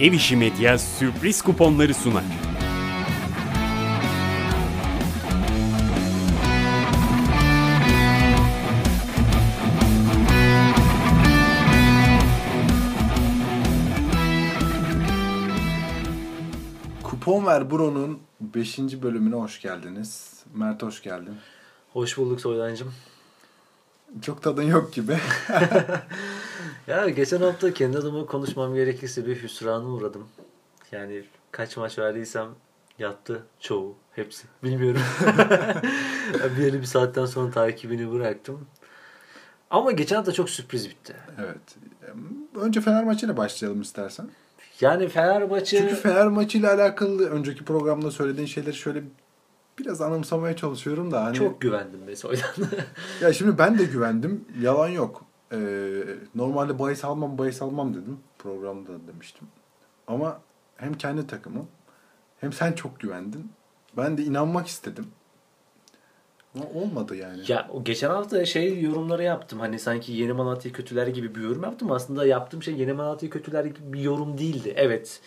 Ev İşi Medya sürpriz kuponları sunar. Kupon Ver Bro'nun 5. bölümüne hoş geldiniz. Mert hoş geldin. Hoş bulduk Soydancım. Çok tadın yok gibi. Ya geçen hafta kendi adıma konuşmam gerekirse bir hüsrana uğradım. Yani kaç maç verdiysem yattı çoğu. Hepsi. Bilmiyorum. bir bir saatten sonra takibini bıraktım. Ama geçen hafta çok sürpriz bitti. evet. Önce Fener maçıyla başlayalım istersen. Yani Fenerbahçe... Çünkü Fener maçıyla alakalı önceki programda söylediğin şeyleri şöyle biraz anımsamaya çalışıyorum da hani Çok güvendim Soydan. ya şimdi ben de güvendim. Yalan yok. Ee, normalde bahis almam bahis almam dedim. Programda da demiştim. Ama hem kendi takımım hem sen çok güvendin. Ben de inanmak istedim. Ama olmadı yani. Ya geçen hafta şey yorumları yaptım. Hani sanki Yeni Malatya kötüler gibi bir yorum yaptım. Aslında yaptığım şey Yeni Malatya kötüler gibi bir yorum değildi. Evet.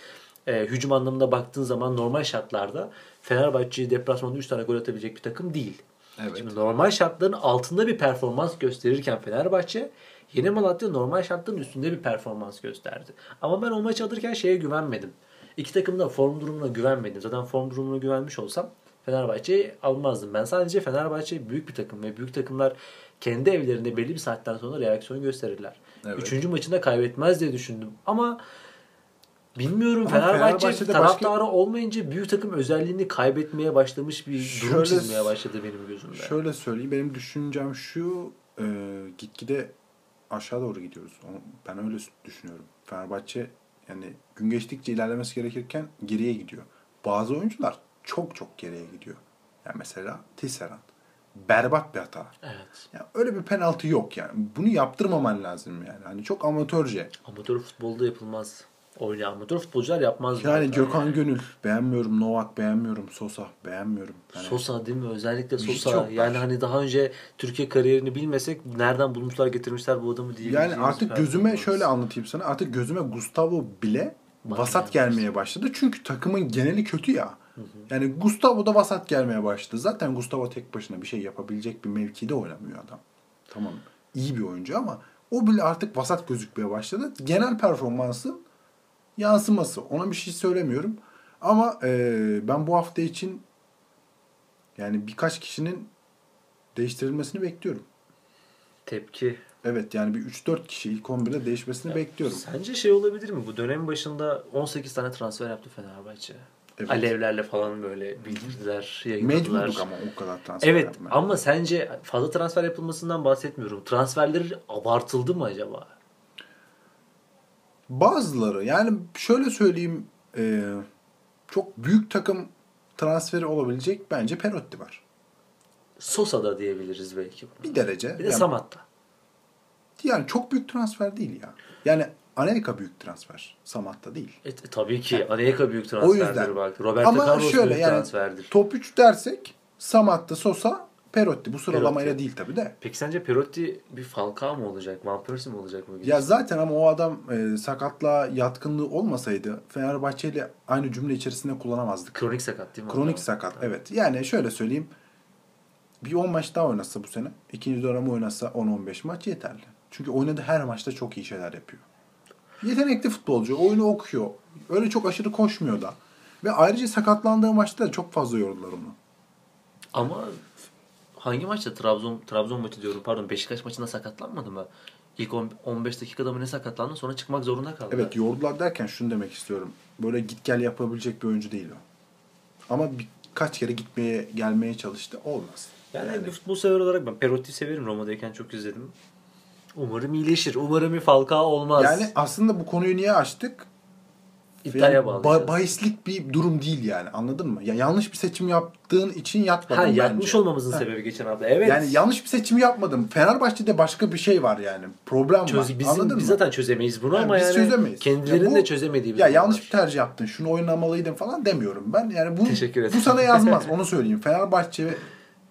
E, hücum anlamında baktığın zaman normal şartlarda Fenerbahçe deplasmanda 3 tane gol atabilecek bir takım değil. Evet. Şimdi normal şartların altında bir performans gösterirken Fenerbahçe Yeni Malatya normal şartların üstünde bir performans gösterdi. Ama ben o maçı alırken şeye güvenmedim. İki takım da form durumuna güvenmedim. Zaten form durumuna güvenmiş olsam Fenerbahçe'yi almazdım. Ben sadece Fenerbahçe büyük bir takım ve büyük takımlar kendi evlerinde belli bir saatten sonra reaksiyon gösterirler. Evet. Üçüncü maçında kaybetmez diye düşündüm. Ama bilmiyorum Ama Fenerbahçe Fenerbahçe'de taraftarı olmayınca büyük takım özelliğini kaybetmeye başlamış bir durum Şöyle- çizmeye başladı benim gözümde. Şöyle söyleyeyim benim düşüncem şu e, gitgide aşağı doğru gidiyoruz. Ben öyle düşünüyorum. Fenerbahçe yani gün geçtikçe ilerlemesi gerekirken geriye gidiyor. Bazı oyuncular çok çok geriye gidiyor. Yani mesela Tisserand. Berbat bir hata. Evet. Yani öyle bir penaltı yok yani. Bunu yaptırmaman lazım yani. Hani çok amatörce. Amatör futbolda yapılmaz. Oynayan amatör futbolcular yapmaz. Yani. Gökhan Gönül beğenmiyorum. Novak beğenmiyorum. Sosa beğenmiyorum. Yani Sosa değil mi? Özellikle Sosa. Yani hani daha önce Türkiye kariyerini bilmesek nereden bulmuşlar getirmişler bu adamı diye. Yani artık gözüme şöyle anlatayım sana. Artık gözüme Gustavo bile vasat gelmeye başladı. Çünkü takımın geneli kötü ya. Yani Gustavo da vasat gelmeye başladı. Zaten Gustavo tek başına bir şey yapabilecek bir mevkide oynamıyor adam. Tamam iyi bir oyuncu ama o bile artık vasat gözükmeye başladı. Genel performansın yansıması. Ona bir şey söylemiyorum. Ama eee, ben bu hafta için yani birkaç kişinin değiştirilmesini bekliyorum. Tepki. Evet yani bir 3-4 kişi ilk 11'de değişmesini bekliyorum. Sence şey olabilir mi? Bu dönem başında 18 tane transfer yaptı Fenerbahçe. Evet. Alevlerle falan böyle bildirdiler, yayınladılar. Mecburduk ama o kadar transfer Evet yapmaya. ama sence fazla transfer yapılmasından bahsetmiyorum. Transferler abartıldı mı acaba? Bazıları yani şöyle söyleyeyim e, çok büyük takım transferi olabilecek bence Perotti var. Sosa da diyebiliriz belki. buna. Bir derece. Bir de yani, Samat'ta. yani çok büyük transfer değil ya. Yani Anelka büyük transfer. Samat'ta değil. E, tabii ki Anelka büyük O transferdir yüzden. belki. Roberto Ama Carlos şöyle büyük yani transferdir. top 3 dersek Samat'ta Sosa Perotti. Bu sıralamayla Perotti. değil tabii de. Peki sence Perotti bir Falcao mu olacak? Van Persie mi olacak mı? Ya zaten ama o adam e, sakatlığa yatkınlığı olmasaydı Fenerbahçe ile aynı cümle içerisinde kullanamazdık. Kronik sakat değil mi? Kronik adam? sakat evet. Yani şöyle söyleyeyim. Bir 10 maç daha oynasa bu sene. ikinci dönemi oynasa 10-15 maç yeterli. Çünkü oynadığı her maçta çok iyi şeyler yapıyor. Yetenekli futbolcu. Oyunu okuyor. Öyle çok aşırı koşmuyor da. Ve ayrıca sakatlandığı maçta da çok fazla yordular onu. Ama hangi maçta? Trabzon Trabzon maçı diyorum. Pardon Beşiktaş maçında sakatlanmadı mı? İlk on- 15 dakikada mı ne sakatlandı sonra çıkmak zorunda kaldı. Evet yordular derken şunu demek istiyorum. Böyle git gel yapabilecek bir oyuncu değil o. Ama birkaç kere gitmeye gelmeye çalıştı. Olmaz. Yani, bir futbol sever olarak ben Perotti severim. Roma'dayken çok izledim. Umarım iyileşir. Umarım bir Falcao olmaz. Yani aslında bu konuyu niye açtık? İddiaya bağlayacağız. ba- bahislik bir durum değil yani anladın mı? Ya yanlış bir seçim yaptığın için yatmadın ha bence. yatmış olmamızın Ha. sebebi geçen hafta. Evet. Yani yanlış bir seçim yapmadım. Fenerbahçe'de başka bir şey var yani. Problem Çöz, var. bizim, anladın biz mı? zaten çözemeyiz bunu Yani ama biz yani çözemeyiz. kendilerinin Ya bu- de çözemediği bir Ya yanlış var. bir tercih yaptın. Şunu oynamalıydın falan demiyorum ben. Yani bu bu sana yazmaz. Onu söyleyeyim. Fenerbahçe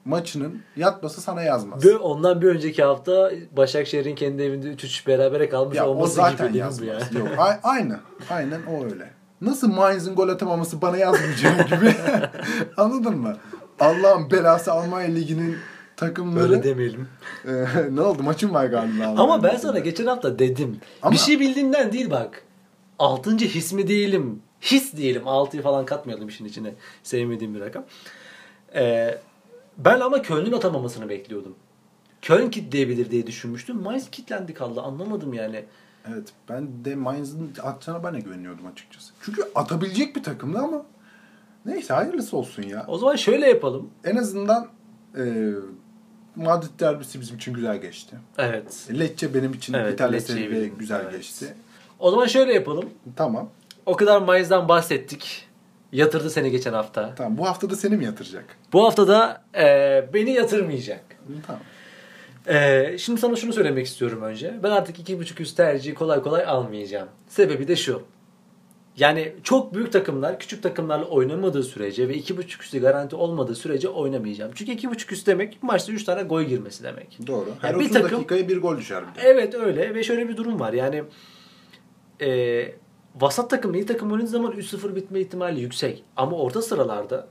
maçının yatması sana yazmaz. Ve ondan bir önceki hafta Başakşehir'in kendi evinde 3-3 berabere kalmış Ya o olması zaten gibi değil mi bu yazmaz. ya? Yok, a- aynı. Aynen o öyle. Nasıl Mainz'in gol atamaması bana yazmayacağı gibi. Anladın mı? Allah'ın belası Almanya Ligi'nin takımları. Öyle demeyelim. Ee, ne oldu? Maçın var galiba. Ama ben sana geçen hafta dedim. Ama- Bir şey bildiğimden değil bak. Altıncı his mi diyelim, his diyelim. Altıyı falan katmayalım işin içine. Sevmediğim bir rakam. Ee, ben ama Köln'ün atamamasını bekliyordum. Köln kitleyebilir diye düşünmüştüm. Mainz kitlendi kaldı. Anlamadım yani. Evet ben de Mainz'ın atacağına ben de güveniyordum açıkçası. Çünkü atabilecek bir takımdı ama neyse hayırlısı olsun ya. O zaman şöyle yapalım. En azından e, Madrid derbisi bizim için güzel geçti. Evet. Lecce benim için Evet, İtalya Serie güzel Evet. geçti. O zaman şöyle yapalım. Tamam. O kadar Mainz'dan bahsettik. Yatırdı seni geçen hafta. Tamam. Bu hafta da seni mi yatıracak? Bu hafta da e, beni yatırmayacak. Tamam. Ee, şimdi sana şunu söylemek istiyorum önce. Ben artık 2.5 üst tercihi kolay kolay almayacağım. Sebebi de şu. Yani çok büyük takımlar küçük takımlarla oynamadığı sürece ve 2.5 üstü garanti olmadığı sürece oynamayacağım. Çünkü 2.5 üst demek maçta 3 tane gol girmesi demek. Doğru. Her Yani bir 30 takım- dakikaya bir gol düşer bir de. Evet öyle ve şöyle bir durum var. Yani e, vasat takım iyi takım oynadığı zaman 3-0 bitme ihtimali yüksek. Ama orta sıralarda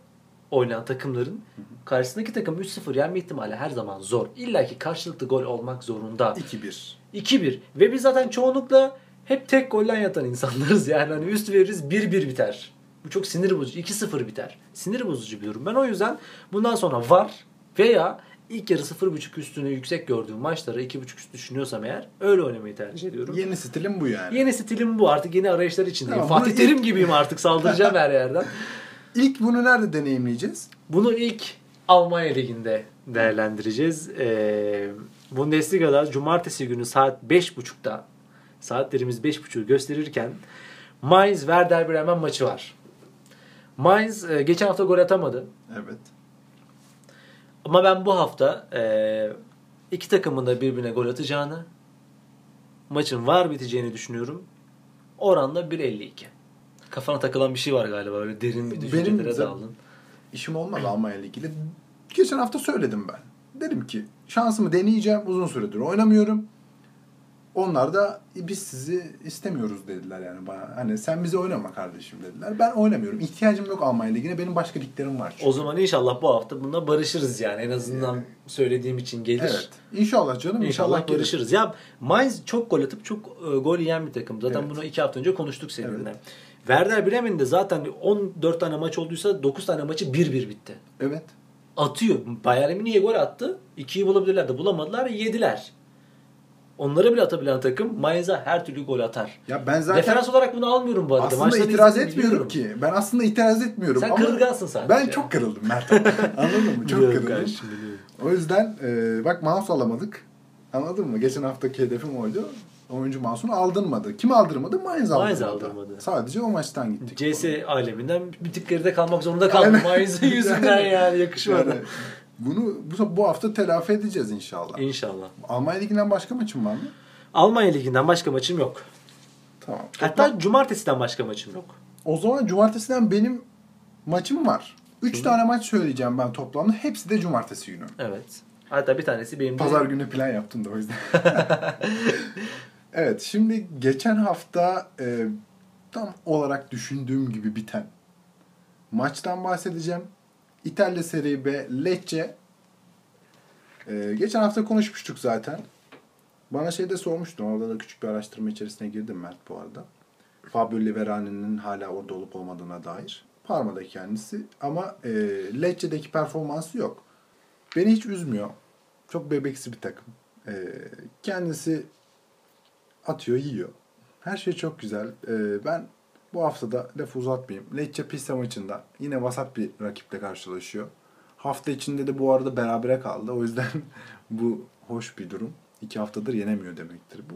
oynayan takımların karşısındaki takım 3-0 yenme ihtimali her zaman zor. İlla ki karşılıklı gol olmak zorunda. 2-1. 2-1 ve biz zaten çoğunlukla hep tek golden yatan insanlarız. Yani hani üst veririz 1-1 biter. Bu çok sinir bozucu. 2-0 biter. Sinir bozucu bir durum. Ben o yüzden bundan sonra var veya ilk yarı 0.5 üstünü yüksek gördüğüm maçları 2.5 üst düşünüyorsam eğer öyle oynamayı tercih ediyorum. Yeni stilim bu yani. Yeni stilim bu. Artık yeni arayışlar içindeyim. Tamam, Fatih Terim ilk- gibiyim artık. Saldıracağım her yerden. İlk bunu nerede deneyimleyeceğiz? Bunu ilk Almanya Ligi'nde değerlendireceğiz. Ee, Bundesliga'da cumartesi günü saat 5.30'da saatlerimiz 5.30'u gösterirken Mainz Werder Bremen maçı var. Mainz e, geçen hafta gol atamadı. Evet. Ama ben bu hafta e, iki takımın da birbirine gol atacağını maçın var biteceğini düşünüyorum. Oranda 1.52. Kafana takılan bir şey var galiba. Öyle derin bir düşüncelere Benim- daldın. İşim olmadı Almanya Ligi'yle. Geçen hafta söyledim ben. Dedim ki şansımı deneyeceğim. Uzun süredir oynamıyorum. Onlar da "E, biz sizi istemiyoruz dediler yani bana. Hani sen bizi oynama kardeşim dediler. Ben oynamıyorum. İhtiyacım yok Almanya Ligi'ne. Benim başka liglerim var çünkü. O zaman inşallah bu hafta bununla barışırız yani. En azından söylediğim için gelir. Evet. İnşallah canım. İnşallah İnşallah gelir. barışırız. Ya Mainz çok gol atıp çok e, gol yiyen bir takım. Zaten Evet. bunu iki hafta önce konuştuk seninle. Evet. Werder Bremen'de zaten 14 tane maç olduysa 9 tane maçı 1-1 bitti. Evet. Atıyor. Bayern Münih'e gol attı. 2'yi bulabilirler de bulamadılar. Yediler. Onları bile atabilen takım Mainz'a her türlü gol atar. Ya ben zaten Referans olarak bunu almıyorum bu arada. aslında Maçlarını itiraz etmiyorum biliyorum. ki. Ben aslında itiraz etmiyorum. Sen kırılgansın sadece. Ben çok kırıldım Mert. Anladın mı? Çok Biliyorum kırıldım. kardeşim, biliyorum. O yüzden e, bak mouse alamadık. Anladın mı? Geçen haftaki hedefim oydu. Oyuncu mouse'unu aldırmadı. Kim aldırmadı? Mainz aldırmadı. Mainz aldırmadı. Sadece o maçtan gittik. CS aleminden bir tık geride kalmak zorunda kaldım. Mainz'in yüzünden yani yakışmadı. Yani bunu bu, bu hafta telafi edeceğiz inşallah. İnşallah. Almanya Ligi'nden başka maçın var mı? Almanya Ligi'nden başka maçım yok. Tamam. Hatta cumartesiden başka maçım yok. O zaman cumartesiden benim maçım var. 3 tane maç söyleyeceğim ben toplamda. Hepsi de cumartesi günü. Evet. Hatta bir tanesi benim de... Pazar günü plan yaptım da o yüzden. evet şimdi geçen hafta e, tam olarak düşündüğüm gibi biten maçtan bahsedeceğim. İtalya Serie B Lecce. E, geçen hafta konuşmuştuk zaten. Bana şey de sormuştun. Orada da küçük bir araştırma içerisine girdim Mert bu arada. Fabio Liverani'nin hala orada olup olmadığına dair. Parma'da kendisi ama e, Lecce'deki performansı yok. Beni hiç üzmüyor. Çok bebeksi bir takım. E, kendisi atıyor, yiyor. Her şey çok güzel. E, ben bu haftada lafı uzatmayayım. Lecce Pisa maçında yine vasat bir rakiple karşılaşıyor. Hafta içinde de bu arada berabere kaldı. O yüzden bu hoş bir durum. İki haftadır yenemiyor demektir bu.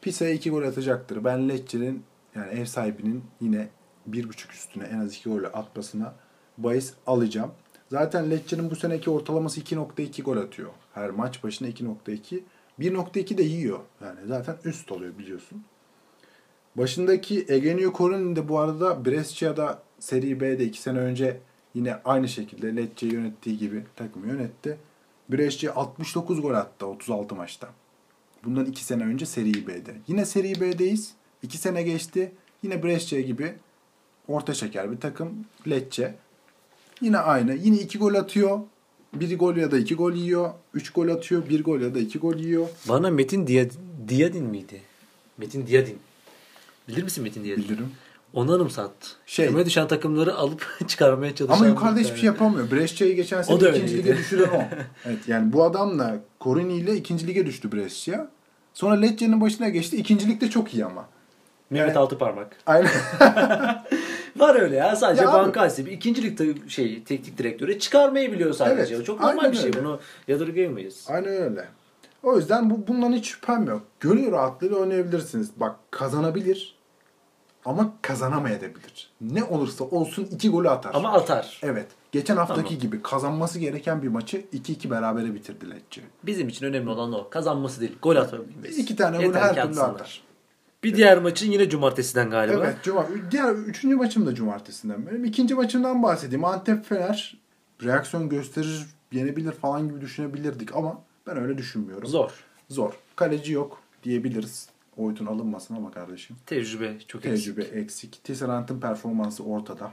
Pisa'ya iki gol atacaktır. Ben Lecce'nin yani ev sahibinin yine bir buçuk üstüne en az iki gol atmasına bahis alacağım. Zaten Lecce'nin bu seneki ortalaması 2.2 gol atıyor. Her maç başına 2.2. 1.2 de yiyor. Yani zaten üst oluyor biliyorsun. Başındaki Eugenio Coroni'nin de bu arada Brescia'da Serie B'de 2 sene önce Yine aynı şekilde Lecce yönettiği gibi takımı yönetti. Brescia 69 gol attı 36 maçta. Bundan 2 sene önce Serie B'de. Yine Serie B'deyiz. 2 sene geçti. Yine Brescia gibi orta şeker bir takım Lecce. Yine aynı. Yine 2 gol atıyor. 1 gol ya da 2 gol yiyor. 3 gol atıyor. 1 gol ya da 2 gol yiyor. Bana Metin Diyadin, Diyadin miydi? Metin Diyadin. Bilir misin Metin Diyadin? Bilirim. Onu anımsattı. Şey- Küme düşen takımları alıp çıkarmaya çalışan. Ama yukarıda hiçbir şey yapamıyor. Brescia'yı geçen sene ikinci öyleydi. lige düşüren o. evet yani bu adamla Corini ile ikinci lige düştü Brescia. Sonra Lecce'nin başına geçti. İkincilikte çok iyi ama. Mehmet Yani- Altı Parmak. Aynen. Var öyle ya. Sadece Ya banka hasibi. İkinci şey, teknik direktörü çıkarmayı biliyor sadece. Evet, çok normal bir şey. öyle. Bunu yadırgayamayız. Aynen öyle. O yüzden bu, bundan hiç şüphem yok. Gönül rahatlığıyla oynayabilirsiniz. Bak kazanabilir ama kazanamayabilir. Ne olursa olsun iki golü atar. Ama atar. Evet. Geçen haftaki Tamam. gibi kazanması gereken bir maçı 2-2 berabere bitirdi Lecce. Bizim için önemli olan o. Kazanması değil. Gol atabilmesi. İki tane Yeter her türlü atar. Bir diğer maçın yine cumartesiden galiba. Evet, cuma. Diğer üçüncü maçım da cumartesinden benim. İkinci maçımdan bahsedeyim. Antep Fener reaksiyon gösterir, yenebilir falan gibi düşünebilirdik ama ben öyle düşünmüyorum. Zor. Zor. Kaleci yok diyebiliriz. Oytun alınmasın ama kardeşim. Tecrübe çok Tecrübe eksik. eksik. Tisserant'ın performansı ortada.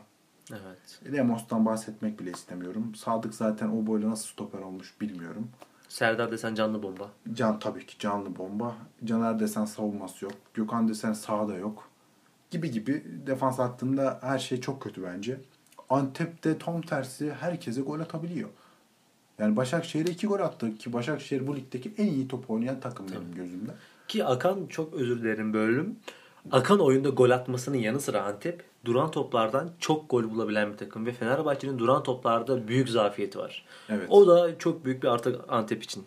Evet. Lemos,'tan bahsetmek bile istemiyorum. Sadık zaten o boyla nasıl stoper olmuş bilmiyorum. Serdar desen canlı bomba. Can tabii ki canlı bomba. Caner desen savunması yok. Gökhan desen sağda yok. Gibi gibi defans hattında her şey çok kötü bence. Antep'te tam tersi herkese gol atabiliyor. Yani Başakşehir'e iki gol attı ki Başakşehir bu ligdeki en iyi top oynayan takım benim gözümde. Ki Akan çok özür dilerim bölüm. Akan oyunda gol atmasının yanı sıra Antep duran toplardan çok gol bulabilen bir takım ve Fenerbahçe'nin duran toplarda büyük zafiyeti var. Evet. O da çok büyük bir artı Antep için.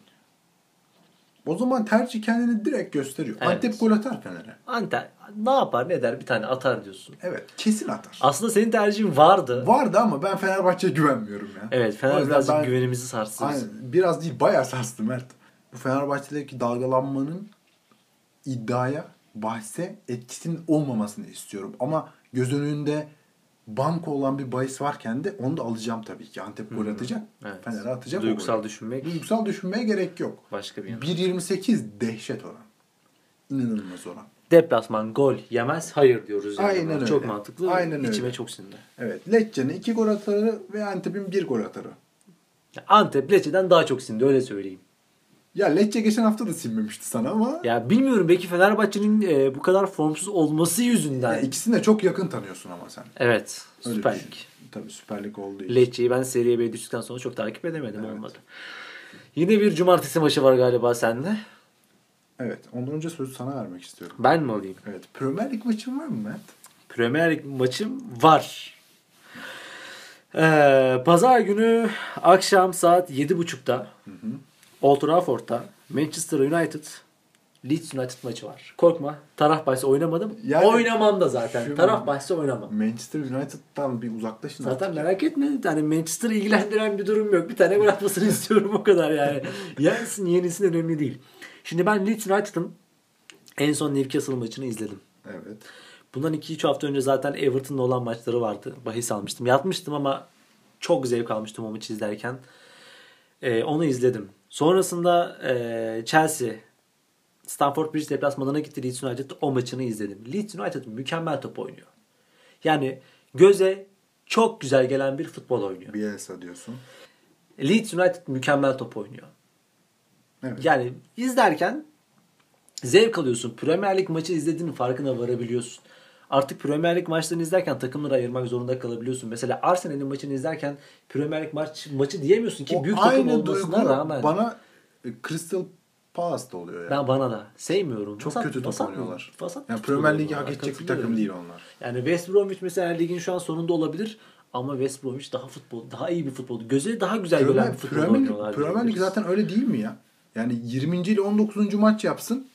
O zaman tercih kendini direkt gösteriyor. Evet. Antep gol atar Fener'e. Antep ne yapar ne der bir tane atar diyorsun. Evet kesin atar. Aslında senin tercihin vardı. Vardı ama ben Fenerbahçe'ye güvenmiyorum ya. Evet Fener yüzden birazcık ben- güvenimizi sarstı. Aynen. Biraz değil bayağı sarstı Mert. Bu Fenerbahçe'deki dalgalanmanın iddiaya, bahse etkisinin olmamasını istiyorum. Ama göz önünde banko olan bir bahis varken de onu da alacağım tabii ki. Antep gol atacak. Evet. Fener'e atacak. Duygusal düşünmek Duygusal düşünmeye gerek yok. başka bir yana. 1.28 dehşet oran. İnanılmaz oran. Deplasman gol yemez hayır diyoruz. Yani. Aynen Buna. Çok öyle. mantıklı. Aynen İçime öyle. çok sindi. Evet. Lecce'nin 2 gol atarı ve Antep'in 1 gol atarı. Antep Lecce'den daha çok sindi öyle söyleyeyim. Ya Lecce geçen hafta da sinmemişti sana ama Ya bilmiyorum belki Fenerbahçe'nin e, bu kadar formsuz olması yüzünden. ya ikisini de çok yakın tanıyorsun ama sen. Evet. Öyle Süper düşün. Lig. Tabii Süper Lig olduğu için. Lecce'yi ben Serie B'ye düştükten sonra çok takip edemedim Evet. olmadı. Yine bir cumartesi maçı var galiba sende. Evet. Ondan önce sözü sana vermek istiyorum. Ben mi alayım? Evet. Premier Lig maçın var mı Mert? Premier Lig maçım var. Ee, Pazar günü akşam saat 7.30'da Old Trafford'da Manchester United Leeds United maçı var. Korkma. Taraf bahsi oynamadım. Yani- Oynamam da zaten. Taraf bahsi oynamam. Manchester United'dan bir uzaklaşın Zaten artık. merak etme. Yani Manchester'ı ilgilendiren bir durum yok. Bir tane gol atmasını istiyorum o kadar yani. Yensin yenilsin önemli değil. Şimdi ben Leeds United'ın en son Newcastle maçını izledim. Evet. Bundan 2-3 hafta önce zaten Everton'la olan maçları vardı. Bahis almıştım. Yatmıştım ama çok zevk almıştım o maçı izlerken. Ee, onu izledim. Sonrasında e, Chelsea Stamford Bridge deplasmanına gitti Leeds United. O maçını izledim. Leeds United mükemmel top oynuyor. Yani göze çok güzel gelen bir futbol oynuyor. Bielsa diyorsun. Leeds United mükemmel top oynuyor. Evet. Yani izlerken zevk alıyorsun. Premier Lig maçı izlediğinin farkına varabiliyorsun. Artık Premier Lig maçlarını izlerken takımları ayırmak zorunda kalabiliyorsun. Mesela Arsenal'in maçını izlerken Premier Lig maç, maçı diyemiyorsun ki O büyük takım olmasına rağmen. bana e, Crystal Palace'da oluyor yani. Ben bana da sevmiyorum. Çok Vasat- kötü top vasat- oynuyorlar. vasat yani Premier Ligi hak edecek bir takım değil onlar. Yani West Bromwich mesela ligin şu an sonunda olabilir. Ama West Bromwich daha futbol, daha iyi bir futbol. Göze daha güzel Premier, bir futbol Premier, oynuyorlar. Premier Lig zaten öyle değil mi ya? Yani 20. ile 19. maç yapsın.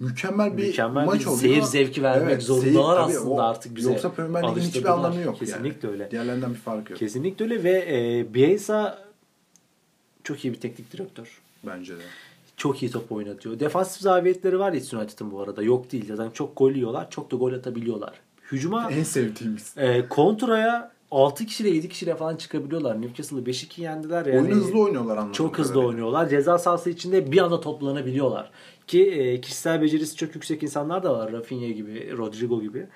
Mükemmel bir Mükemmel maç bir oluyor. seyir zevki vermek Evet, zorundalar tabii aslında o- artık bize. Yoksa Premier Lig'in hiçbir anlamı yok Kesinlikle yani. öyle. Diğerlerinden bir fark yok. Kesinlikle öyle ve e, Bielsa çok iyi bir teknik direktör. Bence de. Çok iyi top oynatıyor. Defansif zafiyetleri var Leeds United'ın bu arada. Yok değil. Zaten çok gol yiyorlar. Çok da gol atabiliyorlar. Hücuma En sevdiğimiz. e, kontraya 6 kişiyle 7 kişiyle falan çıkabiliyorlar. Newcastle'ı 5-2 yendiler. Yani Oyunu hızlı oynuyorlar anladığım Çok hızlı kadarıyla. oynuyorlar. Ceza sahası içinde bir anda toplanabiliyorlar. Ki e, kişisel becerisi çok yüksek insanlar da var. Rafinha gibi, Rodrigo gibi.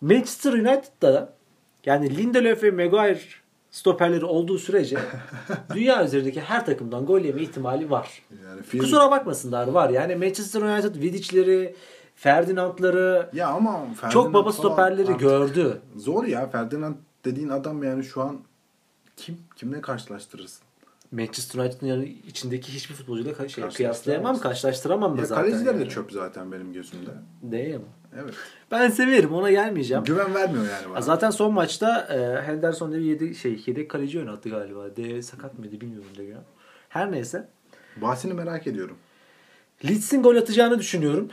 Manchester United'da da yani Lindelöf ve Maguire stoperleri olduğu sürece dünya üzerindeki her takımdan gol yeme ihtimali var. Yani film... Kusura bakmasınlar var. Yani Manchester United Vidic'leri, Ferdinand'ları Ya ama Ferdinand çok baba stoperleri gördü. Zor ya Ferdinand dediğin adam yani şu an kim? Kimle karşılaştırırsın? Manchester United'ın yani içindeki hiçbir futbolcuyla şey, kıyaslayamam, karşılaştıramam da Ya zaten. kaleciler yani. de çöp zaten benim gözümde. Değil mi? Evet. Ben severim ona gelmeyeceğim. Güven vermiyor yani bana. Zaten son maçta e, Henderson bir yedi, şey, yedek kaleci oynattı galiba. De sakat mıydı bilmiyorum ya. Her neyse. Bahsini merak ediyorum. Leeds'in gol atacağını düşünüyorum.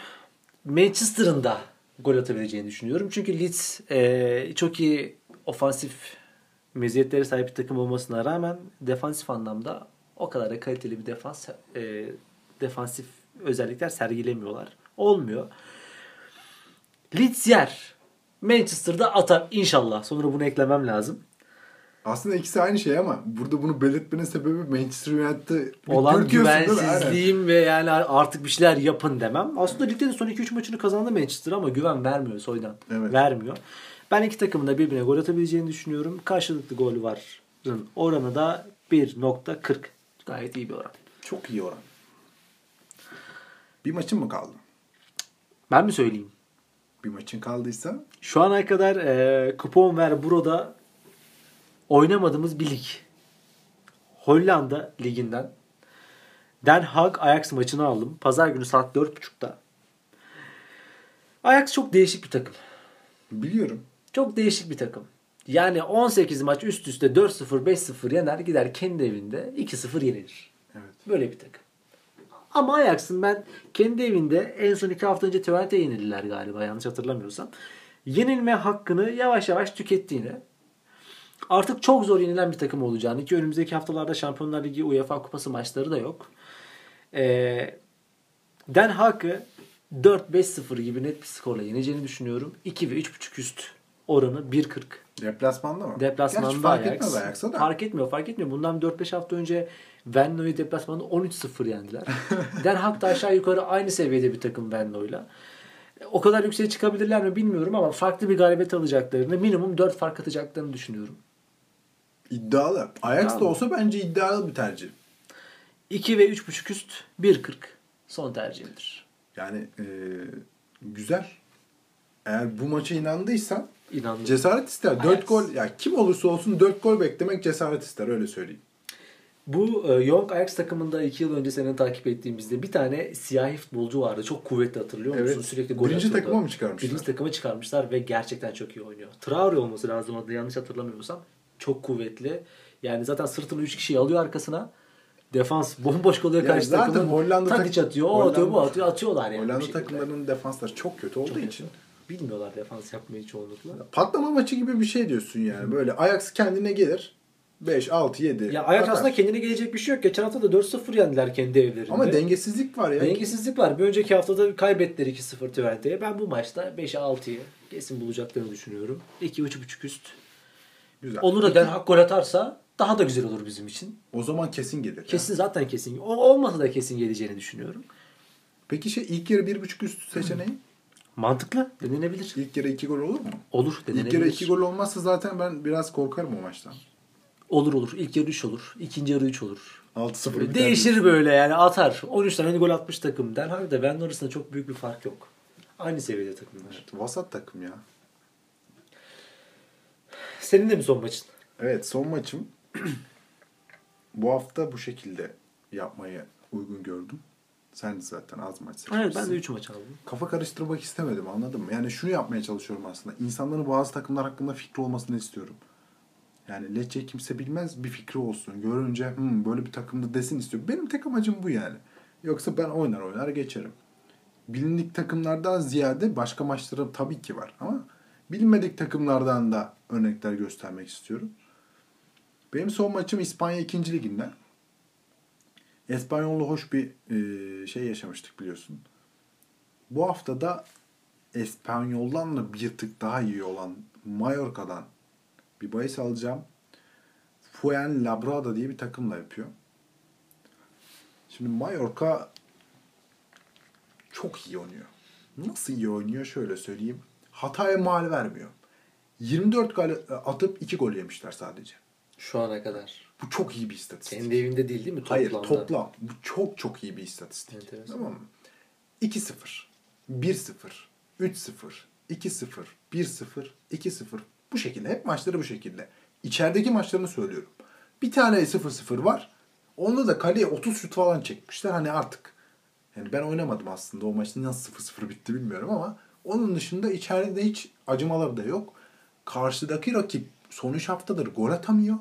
Manchester'ın da gol atabileceğini düşünüyorum. Çünkü Leeds e, çok iyi ofansif meziyetlere sahip bir takım olmasına rağmen defansif anlamda o kadar da kaliteli bir defans e, defansif özellikler sergilemiyorlar. Olmuyor. Leeds yer. Manchester'da atar inşallah. Sonra bunu eklemem lazım. Aslında ikisi aynı şey ama burada bunu belirtmenin sebebi Manchester United'ı olan güvensizliğim ve yani artık bir şeyler yapın demem. Aslında ligde de son 2-3 maçını kazandı Manchester ama güven vermiyor soydan. Evet. Vermiyor. Ben iki takımın da birbirine gol atabileceğini düşünüyorum. Karşılıklı gol varın oranı da 1.40. Gayet iyi bir oran. Çok iyi oran. Bir maçın mı kaldı? Ben mi söyleyeyim? Bir maçın kaldıysa Şu ana kadar e, Kupon ver burada oynamadığımız bir lig. Hollanda liginden Den Haag Ajax maçını aldım. Pazar günü saat 4.30'da. Ajax çok değişik bir takım. biliyorum. Çok değişik bir takım. Yani 18 maç üst üste 4-0 5-0 yener gider kendi evinde 2-0 yenilir. Evet. Böyle bir takım. Ama Ajax'ın ben kendi evinde en son 2 hafta önce Twente'ye yenildiler galiba yanlış hatırlamıyorsam. Yenilme hakkını yavaş yavaş tükettiğini artık çok zor yenilen bir takım olacağını ki önümüzdeki haftalarda Şampiyonlar Ligi UEFA Kupası maçları da yok. Ee, Den Haag'ı 4-5-0 gibi net bir skorla yeneceğini düşünüyorum. 2 ve 3.5 üst oranı 1.40. Deplasmanda mı? Deplasmanda Gerçi fark Ajax. etmez Ajax'a da. Fark etmiyor, fark etmiyor. Bundan 4-5 hafta önce Venlo'yu deplasmanda 13-0 yendiler. Den Haag da aşağı yukarı aynı seviyede bir takım Venlo'yla. O kadar yükseğe çıkabilirler mi bilmiyorum ama farklı bir galibiyet alacaklarını, minimum 4 fark atacaklarını düşünüyorum. İddialı. Ajax da olsa bence iddialı bir tercih. 2 ve 3.5 üst 1.40 son tercihimdir. Yani eee, güzel. Eğer bu maça inandıysan İnandım. cesaret ister. 4 Ajax. gol ya kim olursa olsun 4 gol beklemek cesaret ister öyle söyleyeyim. Bu e, Young Ajax takımında 2 yıl önce senin takip ettiğimizde bir tane siyahi futbolcu vardı. Çok kuvvetli hatırlıyor musun? Evet. Sürekli gol Birinci atıyordu. takıma mı çıkarmışlar? Birinci takıma çıkarmışlar ve gerçekten çok iyi oynuyor. Traore olması lazım adı yanlış hatırlamıyorsam. Çok kuvvetli. Yani zaten sırtını 3 kişiyi alıyor arkasına. Defans bomboş kalıyor Ya karşı zaten takımın. Hollanda tak- atıyor, o atıyor, bu atıyor. Atıyorlar yani. Hollanda takımlarının defansları çok kötü olduğu Çok için. Bilmiyorlar defans yapmayı çoğunlukla. Patlama maçı gibi bir şey diyorsun yani. Böyle Ajax kendine gelir. 5, 6, 7. Ya Ajax aslında kendine gelecek bir şey yok. Geçen hafta da 4-0 yendiler kendi evlerinde. Ama dengesizlik var ya. Dengesizlik var. Bir önceki haftada kaybettiler 2-0 Twente'ye. Ben bu maçta 5'e 6'yı kesin bulacaklarını düşünüyorum. 2-3.5 üst. Güzel. Olur da Den Haag gol atarsa daha da güzel olur bizim için. O zaman kesin gelir. Kesin zaten kesin. O olmasa da kesin geleceğini düşünüyorum. Peki şey ilk yarı 1.5 üst seçeneği? Mantıklı. Denenebilir. İlk yarı 2 gol olur mu? Olur. İlk Denenebilir. yarı 2 gol olmazsa zaten ben biraz korkarım o maçtan. Olur olur. İlk yarı 3 olur. İkinci yarı 3 olur. 6-0 biter Değişir böyle yani atar. 13 tane gol atmış takım. Den Haag da Van arasında çok büyük bir fark yok. Aynı seviyede takımlar. Evet, vasat takım ya. Senin de mi son maçın? Evet son maçım bu hafta bu şekilde yapmayı uygun gördüm. Sen zaten az maç seçmişsin. Evet ben de 3 maç aldım. Kafa karıştırmak istemedim anladın mı? Yani şunu yapmaya çalışıyorum aslında. İnsanların bazı takımlar hakkında fikri olmasını istiyorum. Yani Lecce kimse bilmez bir fikri olsun. Görünce "Hmm, böyle bir takımda desin istiyorum. Benim tek amacım bu yani. Yoksa ben oynar oynar geçerim. Bilindik takımlardan ziyade başka maçları tabii ki var. Ama bilinmedik takımlardan da örnekler göstermek istiyorum. Benim son maçım İspanya 2. Ligi'nde. Espanyol'la hoş bir e, şey yaşamıştık biliyorsun. Bu hafta da Espanyol'dan da bir tık daha iyi olan Mallorca'dan bir bahis alacağım. Fuenlabrada diye bir takımla yapıyor. Şimdi Mallorca çok iyi oynuyor. Nasıl iyi oynuyor şöyle söyleyeyim. Hataya mal vermiyor. 24 gol atıp 2 gol yemişler sadece. Şu ana kadar. Bu çok iyi bir istatistik. Kendi evinde değil değil mi? Hayır Toplamda. toplam. Bu çok çok iyi bir istatistik. Enteresan. Tamam mı? 2-0, 1-0, 3-0, 2-0, 1-0, 2-0. Bu şekilde. Hep maçları bu şekilde. İçerideki maçlarını söylüyorum. Bir tane 0-0 var. Onda da kaleye 30 şut falan çekmişler. Hani artık. Yani ben oynamadım aslında. O maçta nasıl 0-0 bitti bilmiyorum ama onun dışında içeride hiç acımaları da yok. Karşıdaki rakip son 3 haftadır gol atamıyor.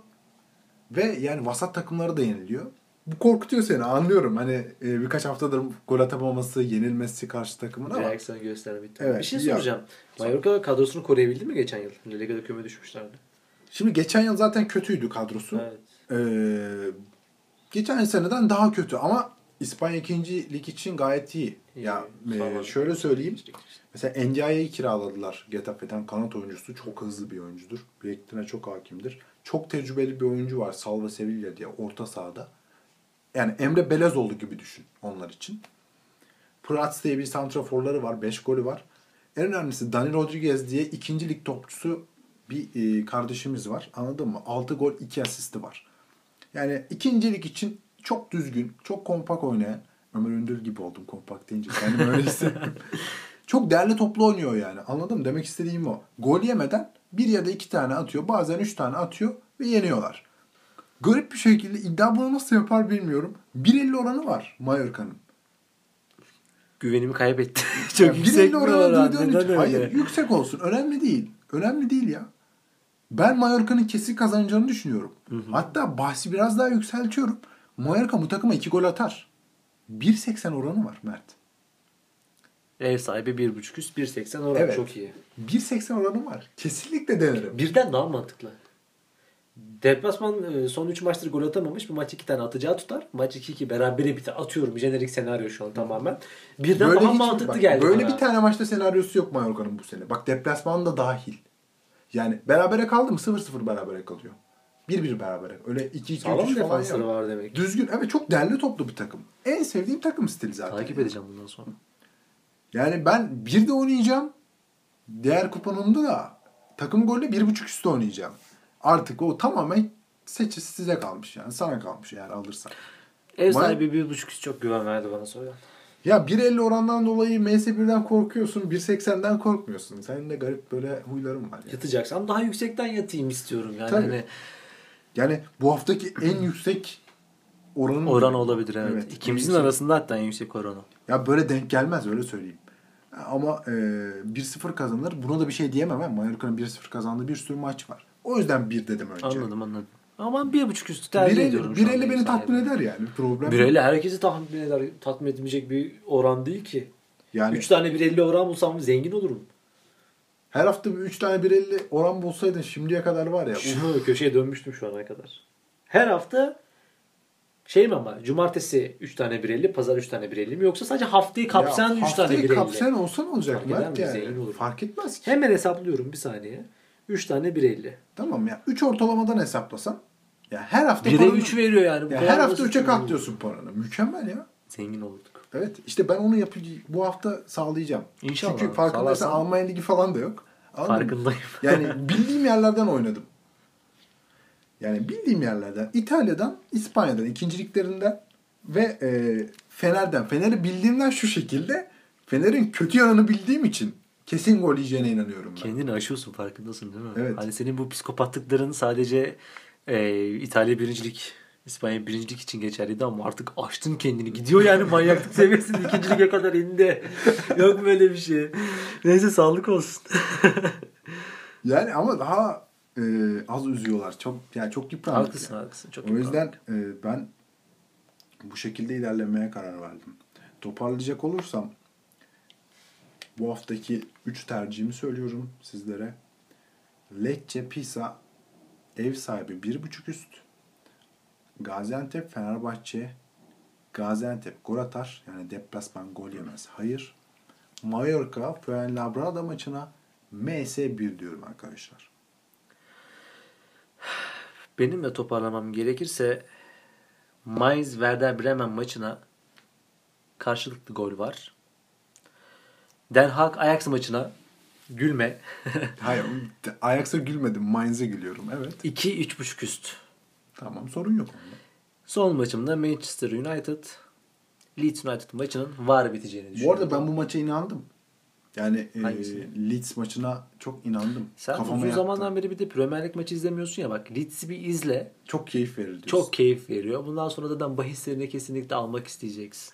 Ve yani vasat takımları da yeniliyor. Bu korkutuyor seni anlıyorum. Hani e, birkaç haftadır gol atamaması, yenilmesi karşı takımın ama Reaksiyon göstermek. Evet, bir şey ya- soracağım. Mallorca kadrosunu koruyabildi mi geçen yıl? Şimdi Liga'da küme düşmüşlerdi. şimdi geçen yıl zaten kötüydü kadrosu. Evet. Ee, geçen seneden daha kötü ama İspanya 2. lig için gayet iyi. İyi, ya e, sağlam. şöyle söyleyeyim. Mesela Ndiaye'yi kiraladılar. Getafe'den kanat oyuncusu. Çok hızlı bir oyuncudur. Bileklerine çok hakimdir. Çok tecrübeli bir oyuncu var. Salva Sevilla diye orta sahada. Yani Emre Belezoğlu gibi düşün onlar için. Prats diye bir santraforları var. 5 golü var. En önemlisi Dani Rodriguez diye ikinci lig topçusu bir e, kardeşimiz var. Anladın mı? 6 gol 2 asisti var. Yani ikinci lig için çok düzgün, çok kompak oynayan. Ömer Öndül gibi oldum kompak deyince. Kendimi öyle hissettim. çok değerli toplu oynuyor yani. Anladın mı? Demek istediğim o. Gol yemeden bir ya da iki tane atıyor. Bazen üç tane atıyor ve yeniyorlar. Garip bir şekilde iddia bunu nasıl yapar bilmiyorum. 1.50 oranı var Mallorca'nın. Güvenimi kaybetti. Çok Yani yüksek bir 1.50 oranı oran. duyduğun Neden için. öyle? Hayır yüksek olsun. Önemli değil. Önemli değil ya. Ben Mallorca'nın kesin kazanacağını düşünüyorum. Hatta bahsi biraz daha yükseltiyorum. Mallorca bu takıma 2 gol atar. 1.80 oranı var Mert. Ev sahibi 1.5 üst 1.80 oran Evet. çok iyi. 1.80 oranı var. Kesinlikle denerim. Birden daha mantıklı. Deplasman e, son 3 maçtır gol atamamış. Bu maç 2 tane atacağı tutar. Maç 2-2 berabere biter. Atıyorum jenerik senaryo şu an tamamen. Birden daha hiç- mantıklı bak, geldi Böyle bana. bir tane maçta senaryosu yok Mallorca'nın bu sene. Bak deplasman da dahil. Yani berabere kaldı mı 0-0 berabere kalıyor. 1-1 berabere. Öyle 2-2 Sağlam 3 falan defansları yok. var demek. Düzgün. Evet çok değerli toplu bir takım. En sevdiğim takım stili zaten. Takip edeceğim bundan sonra. Yani ben bir de oynayacağım. Diğer kuponumda da takım golü bir buçuk üstü oynayacağım. Artık o tamamen seçi size kalmış yani. Sana kalmış eğer alırsan. Ev sahibi 1.5 üst çok güven verdi bana sonra. Ya 1.50 orandan dolayı MS1'den korkuyorsun. 1.80'den korkmuyorsun. Senin de garip böyle huyların var. Yani. Yatacaksam daha yüksekten yatayım istiyorum yani. Tabii. Hani yani bu haftaki en yüksek oranın oran olabilir evet. en İkimizin yüksek. arasında hatta en yüksek oranı. Ya böyle denk gelmez öyle söyleyeyim. Ama e, 1-0 kazanır. Buna da bir şey diyemem. ama Mallorca'nın 1-0 kazandığı bir sürü maç var. O yüzden 1 dedim önce. Anladım anladım. Ama ben 1.5 üstü tercih 1.50 ediyorum. şu anda 1.50 ev beni tatmin eder yani. Problem 1.50 herkesi tatmin eder, tatmin etmeyecek bir oran değil ki. Yani 3 tane 1.50 oran bulsam zengin olurum. her hafta 3 tane 1.50 oran bulsaydın şimdiye kadar var ya. Şu köşeye dönmüştüm şu ana kadar. Her hafta şey mi ama cumartesi 3 tane 1.50, pazar 3 tane 1.50 mi yoksa sadece haftayı kapsayan ya 3 tane haftayı 1.50? kapsayan olsa ne olacak Fark Mert yani? Zengin olur. Fark etmez ki. Hemen hesaplıyorum bir saniye. 3 tane 1.50. Tamam ya 3 ortalamadan hesaplasan ya her hafta 1'e paranı- 3 veriyor yani. Bu ya her hafta basit 3'e bir- katlıyorsun paranı. Mükemmel ya. Zengin olduk. Evet işte ben onu yapı bu hafta sağlayacağım. İnşallah. Çünkü farkındaysan Almanya Ligi falan da yok. Anladın mı? Farkındayım. Yani bildiğim yerlerden oynadım. Yani bildiğim yerlerden. İtalya'dan, İspanya'dan, ikinciliklerinden ve e, Fener'den. Fener'i bildiğimden şu şekilde Fener'in kötü yanını bildiğim için kesin gol yiyeceğine inanıyorum ben. Kendini aşıyorsun farkındasın değil mi? Evet. Hani senin bu psikopatlıkların sadece e, İtalya birincilik, İspanya birincilik için geçerliydi ama artık aştın kendini. Gidiyor yani manyaklık seviyesinin ikinci lige kadar indi. Yok böyle bir şey. Neyse sağlık olsun. Yani ama daha e, az üzüyorlar. Çok yani çok yıprandık. haklısın yani. haklısın. Çok O yüzden e, ben bu şekilde ilerlemeye karar verdim. Toparlayacak olursam bu haftaki 3 tercihimi söylüyorum sizlere. Lecce Pisa ev sahibi 1.5 üst. Gaziantep Fenerbahçe Gaziantep gol atar. Yani deplasman gol yemez. Hayır. Mallorca Fuenlabrada maçına MS1 diyorum arkadaşlar. Benim de toparlamam gerekirse Mainz Werder Bremen maçına karşılıklı gol var. Den Haag Ajax maçına gülme. Hayır Ajax'a gülmedim. Mainz'e gülüyorum. Evet. 2-3.5 üst. Tamam sorun yok onda. Son maçımda Manchester United Leeds United maçının var biteceğini Bu düşünüyorum. arada ben bu maça inandım. Yani e, Hangisine? Leeds maçına çok inandım. Sen Kafama uzun yaktı. zamandan beri bir de Premier Lig maçı izlemiyorsun ya bak Leeds'i bir izle. çok keyif verir diyorsun. Çok keyif veriyor. Bundan sonra zaten bahislerini kesinlikle almak isteyeceksin.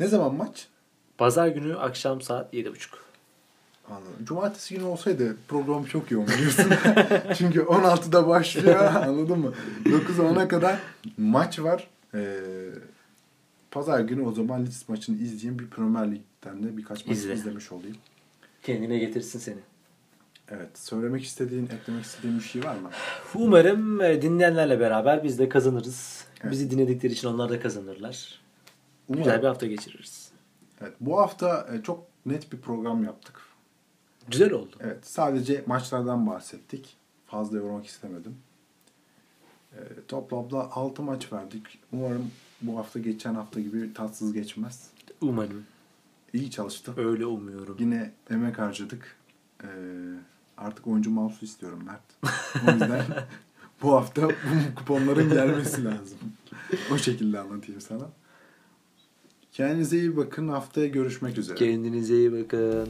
Ne zaman maç? Pazar günü akşam saat 7.30. Anladım. Cumartesi günü olsaydı programı çok yoğun biliyorsun. Çünkü 16'da başlıyor anladın mı? 9'a 10'a kadar maç var. Ee, Pazar günü o zaman Leeds maçını izleyeyim. Bir Premier Lig'den de birkaç maç İzle. izlemiş olayım. Kendine getirsin seni. Evet. Söylemek istediğin, eklemek istediğin bir şey var mı? Umarım e, dinleyenlerle beraber biz de kazanırız. Evet. Bizi dinledikleri için onlar da kazanırlar. Umarım. Güzel bir hafta geçiririz. Evet. Bu hafta e, çok net bir program yaptık. Güzel oldu. Evet. Sadece maçlardan bahsettik. Fazla yormak istemedim. Ee, toplamda 6 maç verdik. Umarım bu hafta geçen hafta gibi tatsız geçmez. Umarım. İyi çalıştı. Öyle umuyorum. Yine emek harcadık. Ee, artık oyuncu mouse'u istiyorum Mert. O yüzden bu hafta bu kuponların gelmesi lazım. O şekilde anlatayım sana. Kendinize iyi bakın. Haftaya görüşmek üzere. Kendinize iyi bakın.